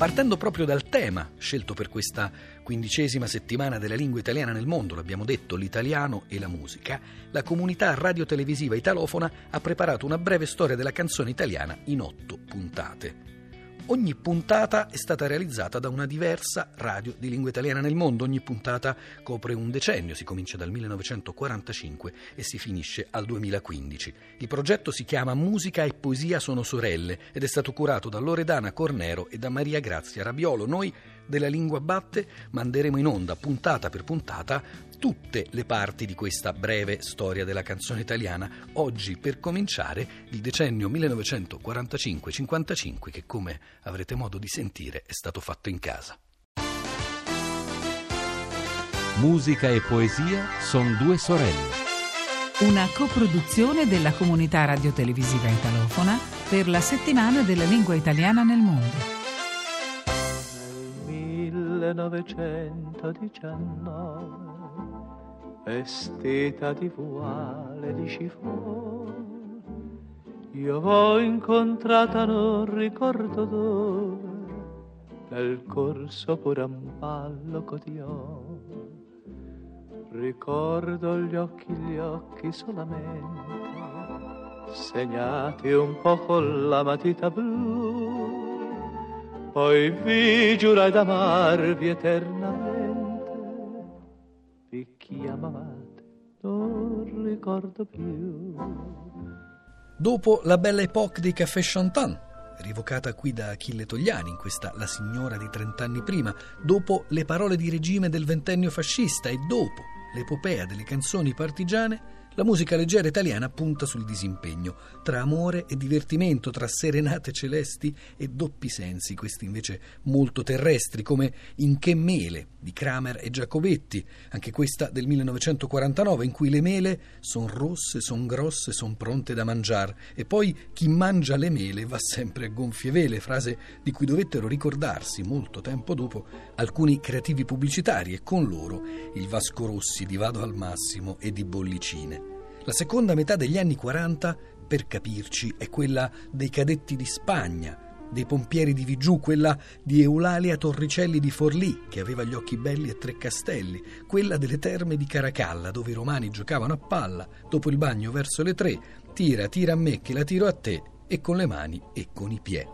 Partendo proprio dal tema scelto per questa quindicesima settimana della lingua italiana nel mondo, l'abbiamo detto, l'italiano e la musica, la comunità radiotelevisiva italofona ha preparato una breve storia della canzone italiana in otto puntate. Ogni puntata è stata realizzata da una diversa radio di lingua italiana nel mondo. Ogni puntata copre un decennio, si comincia dal 1945 e si finisce al 2015. Il progetto si chiama Musica e Poesia sono sorelle ed è stato curato da Loredana Cornero e da Maria Grazia Rabiolo. Noi della Lingua Batte manderemo in onda puntata per puntata tutte le parti di questa breve storia della canzone italiana, oggi per cominciare il decennio 1945-55 che come avrete modo di sentire è stato fatto in casa. Musica e poesia sono due sorelle. Una coproduzione della comunità radiotelevisiva italofona per la settimana della lingua italiana nel mondo. 1919 vestita di voile di chiffon. Io l'ho incontrata non ricordo dove nel corso pure un ballo cotillon. Ricordo gli occhi gli occhi solamente segnati un po' con la matita blu poi vi giurai d'amarvi eternamente. Vi chiamavate, non ricordo più. Dopo la bella epoque dei Café Chantant, rivocata qui da Achille Togliani in questa La signora di trent'anni prima, dopo le parole di regime del ventennio fascista e dopo l'epopea delle canzoni partigiane, la musica leggera italiana punta sul disimpegno, tra amore e divertimento, tra serenate celesti e doppi sensi, questi invece molto terrestri, come In che mele di Kramer e Giacobetti, anche questa del 1949, in cui le mele sono rosse, sono grosse, sono pronte da mangiare, e poi chi mangia le mele va sempre a gonfie vele, frase di cui dovettero ricordarsi molto tempo dopo alcuni creativi pubblicitari e con loro il Vasco Rossi di Vado al Massimo e di Bollicine. La seconda metà degli anni 40, per capirci, è quella dei cadetti di Spagna, dei pompieri di Vigiù, quella di Eulalia Torricelli di Forlì, che aveva gli occhi belli e tre castelli, quella delle terme di Caracalla, dove i romani giocavano a palla, dopo il bagno verso le tre, tira, tira a me che la tiro a te, e con le mani e con i piedi.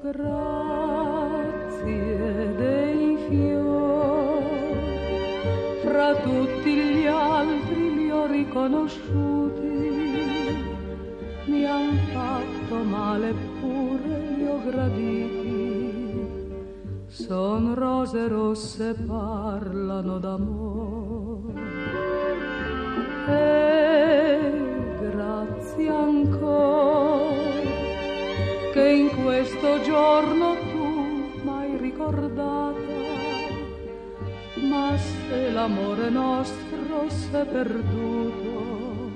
Grazie dei fiori, fra tutti gli riconosciuti mi han fatto male pure li ho graditi. Son rose rosse parlano d'amore. E grazie ancora che in questo giorno se l'amore nostro fosse perduto,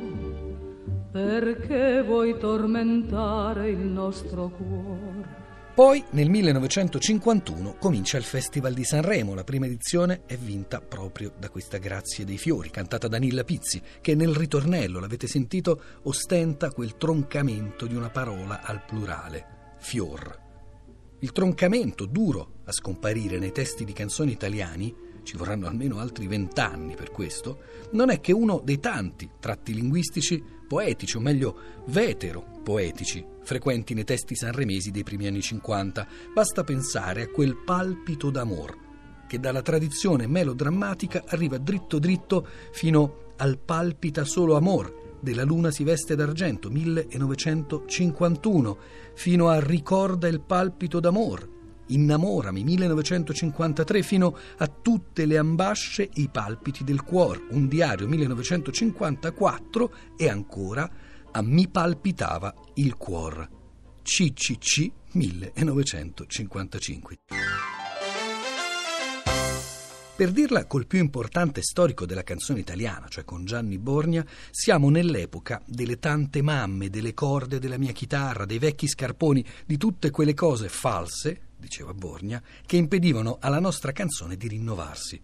perché vuoi tormentare il nostro cuore? Poi nel 1951 comincia il Festival di Sanremo, la prima edizione è vinta proprio da questa Grazie dei Fiori, cantata da Nilla Pizzi, che nel ritornello, l'avete sentito, ostenta quel troncamento di una parola al plurale, fior. Il troncamento, duro a scomparire nei testi di canzoni italiani, ci vorranno almeno altri vent'anni per questo, non è che uno dei tanti tratti linguistici poetici, o meglio vetero poetici, frequenti nei testi sanremesi dei primi anni 50. Basta pensare a quel palpito d'amor che dalla tradizione melodrammatica arriva dritto dritto fino al palpita solo amor della luna si veste d'argento 1951 fino a ricorda il palpito d'amor Innamorami 1953 fino a tutte le ambasce i palpiti del cuore, un diario 1954 e ancora a Mi palpitava il cuore. CCC 1955. Per dirla col più importante storico della canzone italiana, cioè con Gianni Borgna, siamo nell'epoca delle tante mamme, delle corde della mia chitarra, dei vecchi scarponi, di tutte quelle cose false diceva Borgna, che impedivano alla nostra canzone di rinnovarsi.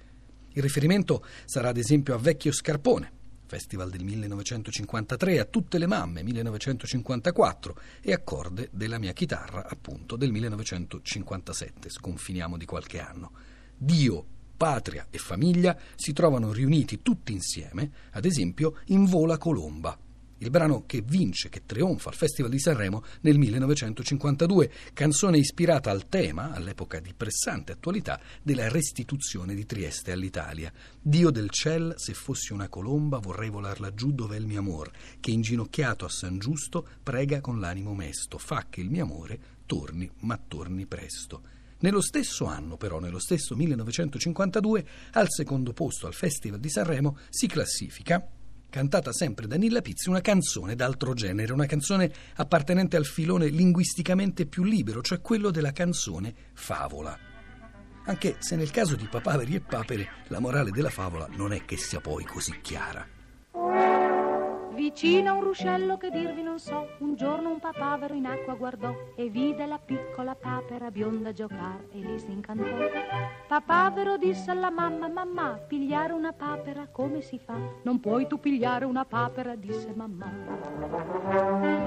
Il riferimento sarà ad esempio a Vecchio Scarpone, Festival del 1953, A tutte le mamme 1954 e Accorde della mia chitarra appunto del 1957, sconfiniamo di qualche anno. Dio, patria e famiglia si trovano riuniti tutti insieme, ad esempio in Vola Colomba, il brano che vince, che trionfa al Festival di Sanremo nel 1952, canzone ispirata al tema, all'epoca di pressante attualità, della restituzione di Trieste all'Italia. Dio del ciel, se fossi una colomba vorrei volar laggiù dove è il mio amor, che inginocchiato a San Giusto prega con l'animo mesto, fa che il mio amore torni, ma torni presto. Nello stesso anno, però, nello stesso 1952, al secondo posto al Festival di Sanremo si classifica cantata sempre da Nilla Pizzi, una canzone d'altro genere, una canzone appartenente al filone linguisticamente più libero, cioè quello della canzone favola. Anche se nel caso di Papaveri e Papere la morale della favola non è che sia poi così chiara. Vicino un ruscello che dirvi non so, un giorno un papavero in acqua guardò e vide la piccola papera bionda giocare e lì si incantò. Papavero disse alla mamma, mamma, pigliare una papera come si fa? Non puoi tu pigliare una papera, disse mamma.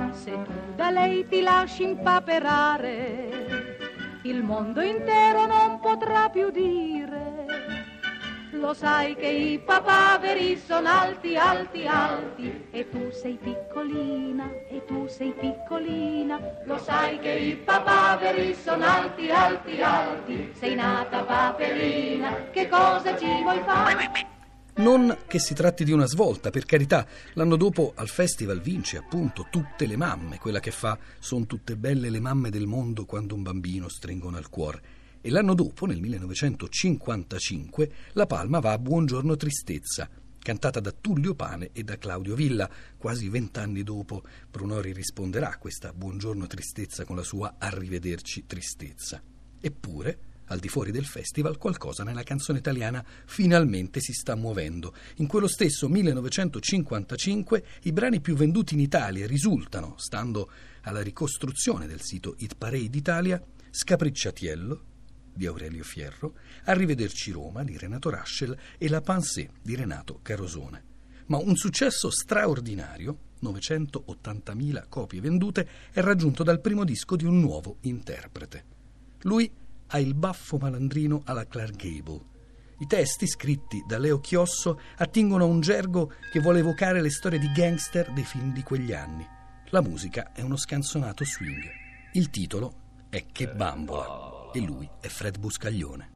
Se tu da lei ti lasci impaperare, il mondo intero non potrà più dire lo sai che i papaveri sono alti, alti, alti. E tu sei piccolina, e tu sei piccolina. Lo sai che i papaveri sono alti, alti, alti, sei nata paperina, che cosa ci vuoi fare? Non che si tratti di una svolta, per carità, l'anno dopo al festival vince appunto Tutte le mamme, quella che fa Son tutte belle le mamme del mondo quando un bambino stringono al cuore e l'anno dopo, nel 1955, la palma va a Buongiorno Tristezza, cantata da Tullio Pane e da Claudio Villa. Quasi vent'anni dopo Brunori risponderà a questa Buongiorno Tristezza con la sua Arrivederci Tristezza. Eppure, al di fuori del festival, qualcosa nella canzone italiana finalmente si sta muovendo. In quello stesso 1955 i brani più venduti in Italia risultano, stando alla ricostruzione del sito Hit Parade Italia, Scapricciatiello, di Aurelio Fierro, Arrivederci Roma di Renato Raschel e La Pensée di Renato Carosone. Ma un successo straordinario, 980.000 copie vendute, è raggiunto dal primo disco di un nuovo interprete. Lui ha il baffo malandrino alla Clark Gable. I testi, scritti da Leo Chiosso, attingono a un gergo che vuole evocare le storie di gangster dei film di quegli anni. La musica è uno scanzonato swing. Il titolo è Che bambola e lui è Fred Buscaglione.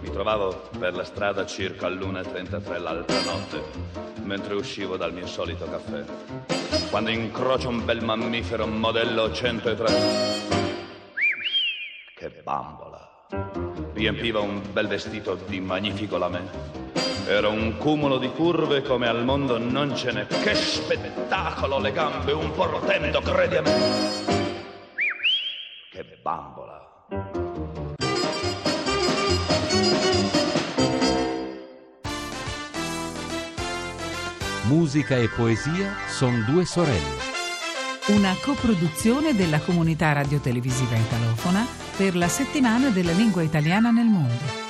Mi trovavo per la strada circa all'1.33 l'altra notte, mentre uscivo dal mio solito caffè, quando incrocio un bel mammifero modello 103. Che bambola! Riempiva un bel vestito di magnifico lamè era un cumulo di curve come al mondo non ce n'è. Che spettacolo, le gambe un po' rotendo, credi a me. Che bambola. Musica e poesia sono due sorelle. Una coproduzione della comunità radiotelevisiva italofona per la settimana della lingua italiana nel mondo.